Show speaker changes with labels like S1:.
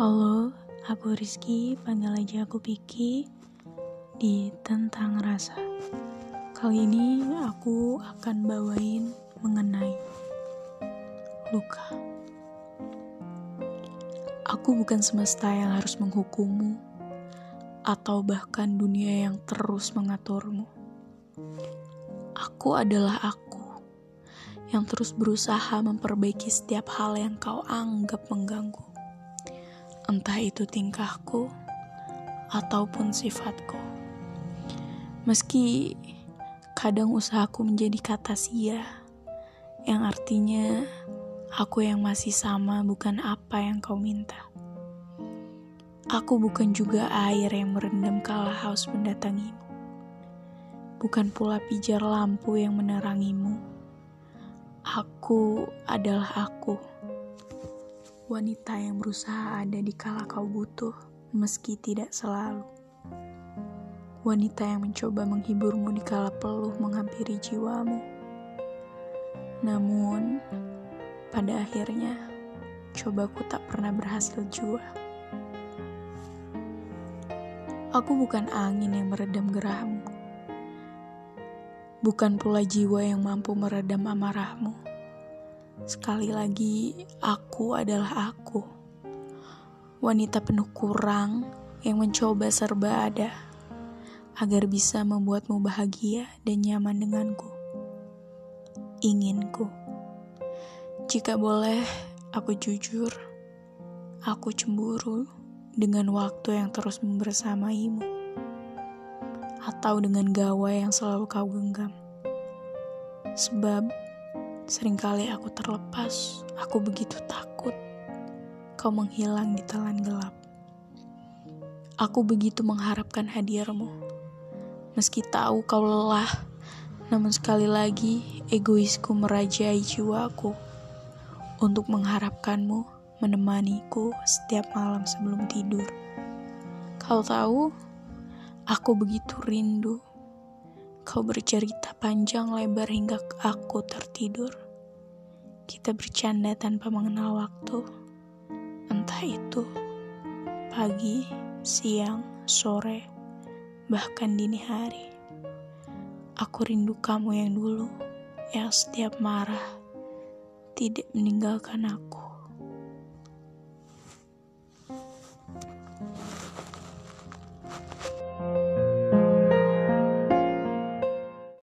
S1: Halo, aku Rizky, panggil aja aku Piki di Tentang Rasa. Kali ini aku akan bawain mengenai luka. Aku bukan semesta yang harus menghukummu atau bahkan dunia yang terus mengaturmu. Aku adalah aku yang terus berusaha memperbaiki setiap hal yang kau anggap mengganggu entah itu tingkahku ataupun sifatku. Meski kadang usahaku menjadi kata sia, yang artinya aku yang masih sama bukan apa yang kau minta. Aku bukan juga air yang merendam kala haus mendatangimu. Bukan pula pijar lampu yang menerangimu. Aku adalah aku wanita yang berusaha ada di kala kau butuh, meski tidak selalu. Wanita yang mencoba menghiburmu di kala peluh menghampiri jiwamu. Namun, pada akhirnya, cobaku tak pernah berhasil jua. Aku bukan angin yang meredam gerahmu. Bukan pula jiwa yang mampu meredam amarahmu Sekali lagi, aku adalah aku. Wanita penuh kurang yang mencoba serba ada agar bisa membuatmu bahagia dan nyaman denganku. Inginku. Jika boleh, aku jujur. Aku cemburu dengan waktu yang terus membersamaimu. Atau dengan gawa yang selalu kau genggam. Sebab Seringkali aku terlepas, aku begitu takut kau menghilang di telan gelap. Aku begitu mengharapkan hadirmu. Meski tahu kau lelah, namun sekali lagi egoisku merajai jiwaku untuk mengharapkanmu menemaniku setiap malam sebelum tidur. Kau tahu, aku begitu rindu Kau bercerita panjang lebar hingga aku tertidur. Kita bercanda tanpa mengenal waktu. Entah itu pagi, siang, sore, bahkan dini hari. Aku rindu kamu yang dulu, yang setiap marah tidak meninggalkan aku.